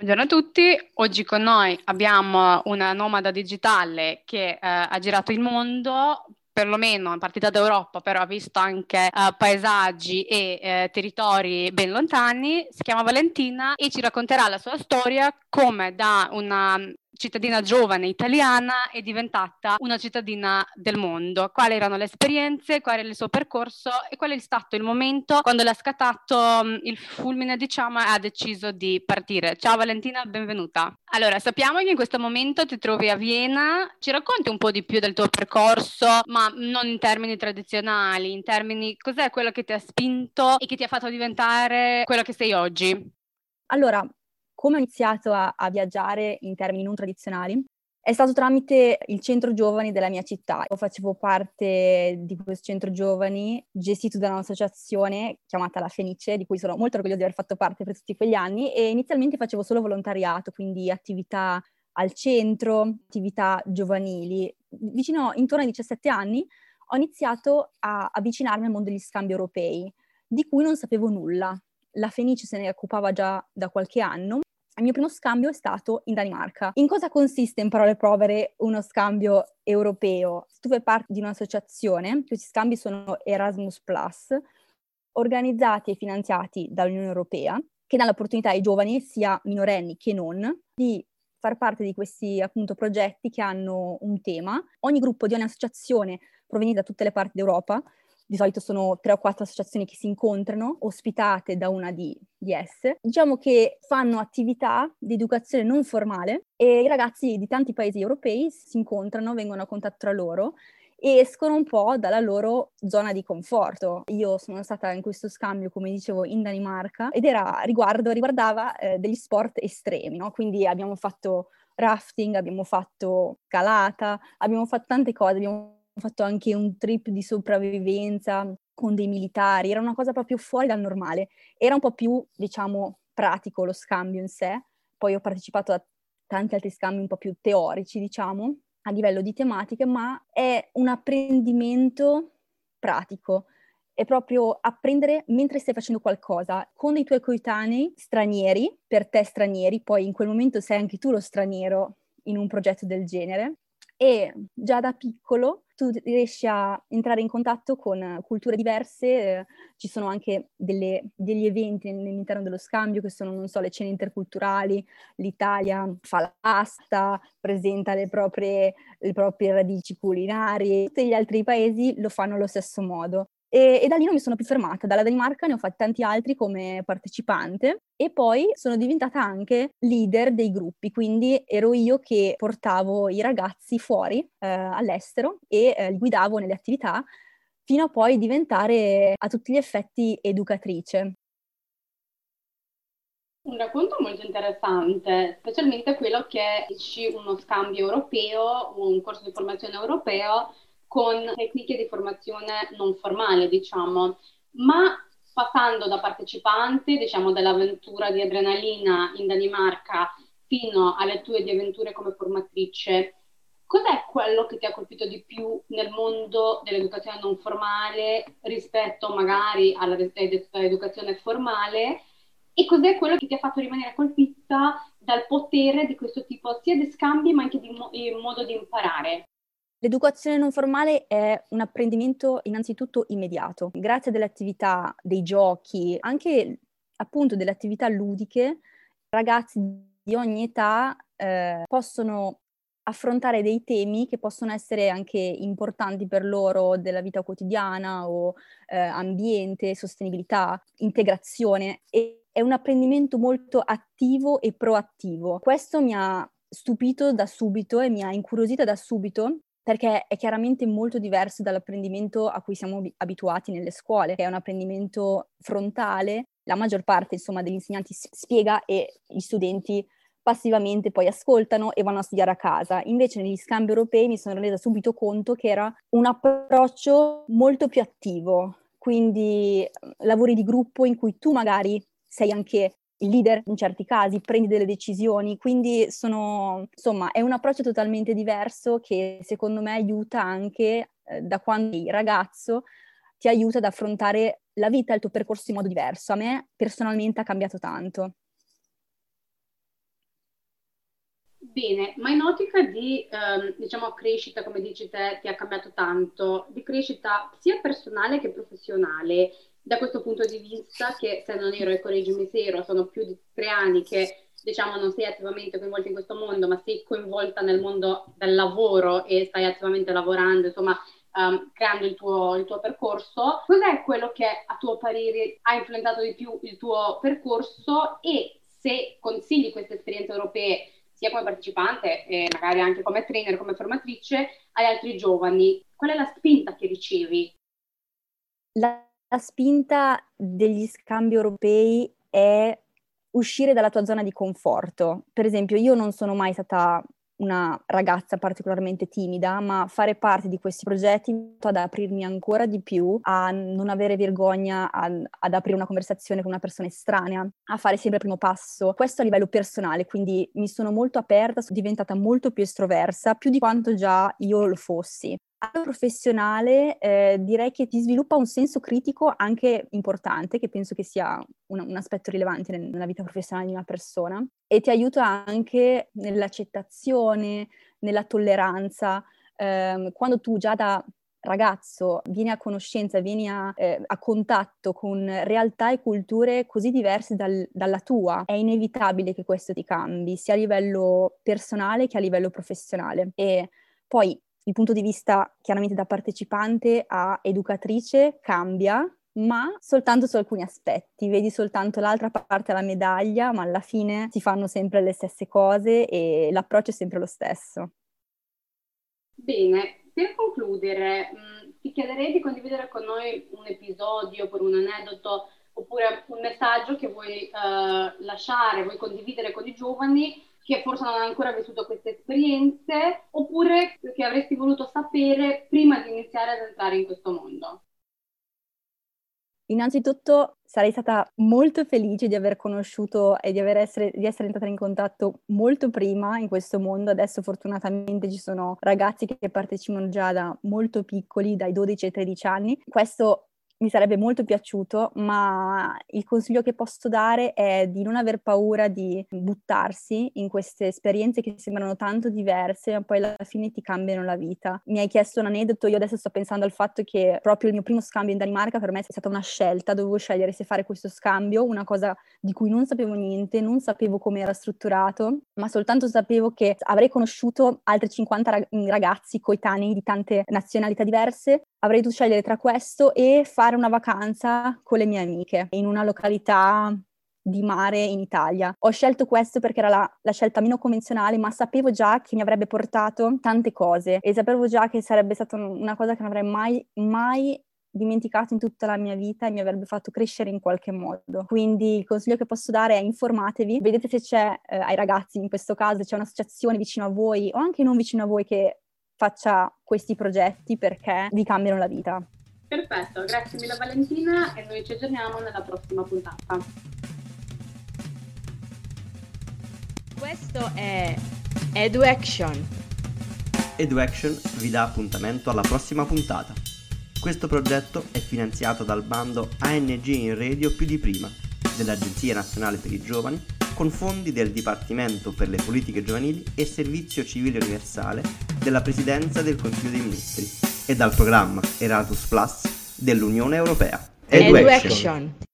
Buongiorno a tutti, oggi con noi abbiamo una nomada digitale che eh, ha girato il mondo, perlomeno è partita d'Europa, però ha visto anche eh, paesaggi e eh, territori ben lontani, si chiama Valentina e ci racconterà la sua storia come da una cittadina giovane italiana è diventata una cittadina del mondo. Quali erano le esperienze, qual era il suo percorso e qual è stato il momento quando l'ha scattato mm, il fulmine, diciamo, e ha deciso di partire. Ciao Valentina, benvenuta. Allora, sappiamo che in questo momento ti trovi a Vienna. Ci racconti un po' di più del tuo percorso, ma non in termini tradizionali, in termini cos'è quello che ti ha spinto e che ti ha fatto diventare quello che sei oggi? Allora, come ho iniziato a, a viaggiare in termini non tradizionali è stato tramite il centro giovani della mia città. Io facevo parte di questo centro giovani gestito da un'associazione chiamata La Fenice, di cui sono molto orgogliosa di aver fatto parte per tutti quegli anni e inizialmente facevo solo volontariato, quindi attività al centro, attività giovanili. Vicino, intorno ai 17 anni, ho iniziato a avvicinarmi al mondo degli scambi europei, di cui non sapevo nulla. La Fenice se ne occupava già da qualche anno il mio primo scambio è stato in Danimarca. In cosa consiste, in parole povere, uno scambio europeo? Tu fai parte di un'associazione, questi scambi sono Erasmus Plus, organizzati e finanziati dall'Unione Europea, che dà l'opportunità ai giovani, sia minorenni che non, di far parte di questi appunto progetti che hanno un tema. Ogni gruppo di ogni associazione proveniente da tutte le parti d'Europa di solito sono tre o quattro associazioni che si incontrano, ospitate da una di, di esse, diciamo che fanno attività di educazione non formale e i ragazzi di tanti paesi europei si incontrano, vengono a contatto tra loro e escono un po' dalla loro zona di conforto. Io sono stata in questo scambio, come dicevo, in Danimarca ed era riguardo, riguardava eh, degli sport estremi, no? Quindi abbiamo fatto rafting, abbiamo fatto calata, abbiamo fatto tante cose, abbiamo fatto anche un trip di sopravvivenza con dei militari, era una cosa proprio fuori dal normale, era un po' più, diciamo, pratico lo scambio in sé, poi ho partecipato a tanti altri scambi un po' più teorici, diciamo, a livello di tematiche, ma è un apprendimento pratico, è proprio apprendere mentre stai facendo qualcosa con i tuoi coetanei stranieri, per te stranieri, poi in quel momento sei anche tu lo straniero in un progetto del genere, e già da piccolo tu riesci a entrare in contatto con culture diverse, eh, ci sono anche delle, degli eventi all'interno dello scambio che sono, non so, le cene interculturali, l'Italia fa l'asta, presenta le proprie, le proprie radici culinarie, tutti gli altri paesi lo fanno allo stesso modo. E, e, da lì non mi sono più fermata, dalla Danimarca ne ho fatti tanti altri come partecipante. E poi sono diventata anche leader dei gruppi, quindi ero io che portavo i ragazzi fuori eh, all'estero e eh, li guidavo nelle attività fino a poi diventare a tutti gli effetti educatrice. Un racconto molto interessante, specialmente quello che esci uno scambio europeo, un corso di formazione europeo con tecniche di formazione non formale, diciamo, ma passando da partecipante, diciamo, dell'avventura di adrenalina in Danimarca fino alle tue di avventure come formatrice, cos'è quello che ti ha colpito di più nel mondo dell'educazione non formale rispetto magari all'educazione formale e cos'è quello che ti ha fatto rimanere colpita dal potere di questo tipo sia di scambi ma anche di mo- modo di imparare? L'educazione non formale è un apprendimento innanzitutto immediato. Grazie alle attività, dei giochi, anche appunto delle attività ludiche, ragazzi di ogni età eh, possono affrontare dei temi che possono essere anche importanti per loro della vita quotidiana o eh, ambiente, sostenibilità, integrazione e è un apprendimento molto attivo e proattivo. Questo mi ha stupito da subito e mi ha incuriosita da subito perché è chiaramente molto diverso dall'apprendimento a cui siamo abituati nelle scuole, che è un apprendimento frontale, la maggior parte insomma degli insegnanti spiega e gli studenti passivamente poi ascoltano e vanno a studiare a casa. Invece negli scambi europei mi sono resa subito conto che era un approccio molto più attivo, quindi lavori di gruppo in cui tu magari sei anche leader in certi casi, prendi delle decisioni, quindi sono, insomma, è un approccio totalmente diverso che secondo me aiuta anche eh, da quando sei ragazzo, ti aiuta ad affrontare la vita e il tuo percorso in modo diverso. A me personalmente ha cambiato tanto. Bene, ma in ottica di ehm, diciamo crescita, come dici te, ti ha cambiato tanto, di crescita sia personale che professionale, da questo punto di vista che se non ero e correggimi se ero, sono più di tre anni che diciamo non sei attivamente coinvolta in questo mondo, ma sei coinvolta nel mondo del lavoro e stai attivamente lavorando, insomma, um, creando il tuo, il tuo, percorso. Cos'è quello che a tuo parere ha influenzato di più il tuo percorso e se consigli queste esperienze europee sia come partecipante e magari anche come trainer, come formatrice, agli altri giovani, qual è la spinta che ricevi? La la spinta degli scambi europei è uscire dalla tua zona di conforto. Per esempio, io non sono mai stata una ragazza particolarmente timida, ma fare parte di questi progetti ad aprirmi ancora di più, a non avere vergogna a, ad aprire una conversazione con una persona estranea, a fare sempre il primo passo. Questo a livello personale, quindi mi sono molto aperta, sono diventata molto più estroversa, più di quanto già io lo fossi. Professionale eh, direi che ti sviluppa un senso critico anche importante, che penso che sia un, un aspetto rilevante nella vita professionale di una persona, e ti aiuta anche nell'accettazione, nella tolleranza. Eh, quando tu già da ragazzo vieni a conoscenza, vieni a, eh, a, contatto con realtà e culture così diverse dal, dalla tua, è inevitabile che questo ti cambi, sia a livello personale che a livello professionale. E poi il punto di vista chiaramente da partecipante a educatrice cambia, ma soltanto su alcuni aspetti, vedi soltanto l'altra parte della medaglia, ma alla fine si fanno sempre le stesse cose e l'approccio è sempre lo stesso. Bene, per concludere, mh, mm, ti chiederei di condividere con noi un episodio oppure un aneddoto oppure un messaggio che vuoi uh, lasciare, vuoi condividere con i giovani che forse non hanno ancora vissuto queste esperienze, oppure che avresti voluto sapere prima di iniziare ad entrare in questo mondo? Innanzitutto sarei stata molto felice di aver conosciuto e di, essere, di, essere, entrata in contatto molto prima in questo mondo. Adesso fortunatamente ci sono ragazzi che partecipano già da molto piccoli, dai 12 ai 13 anni. Questo mi sarebbe molto piaciuto, ma il consiglio che posso dare è di non aver paura di buttarsi in queste esperienze che sembrano tanto diverse, ma poi alla fine ti cambiano la vita. Mi hai chiesto un aneddoto, io adesso sto pensando al fatto che proprio il mio primo scambio in Danimarca per me è stata una scelta, dovevo scegliere se fare questo scambio, una cosa di cui non sapevo niente, non sapevo come era strutturato, ma soltanto sapevo che avrei conosciuto altri 50 ragazzi coetanei di tante nazionalità diverse avrei dovuto scegliere tra questo e fare una vacanza con le mie amiche in una località di mare in Italia. Ho scelto questo perché era la, la, scelta meno convenzionale, ma sapevo già che mi avrebbe portato tante cose e sapevo già che sarebbe stata una cosa che non avrei mai, mai dimenticato in tutta la mia vita e mi avrebbe fatto crescere in qualche modo. Quindi il consiglio che posso dare è informatevi, vedete se c'è eh, ai ragazzi in questo caso, c'è un'associazione vicino a voi o anche non vicino a voi che faccia questi progetti perché vi cambiano la vita. Perfetto, grazie mille Valentina e noi ci aggiorniamo nella prossima puntata. Questo è EduAction. EduAction vi dà appuntamento alla prossima puntata. Questo progetto è finanziato dal bando ANG in Radio più di prima dell'Agenzia Nazionale per i Giovani con fondi del Dipartimento per le Politiche Giovanili e Servizio Civile Universale della Presidenza del Consiglio dei Ministri e dal programma Erasmus Plus dell'Unione Europea. Edu Action.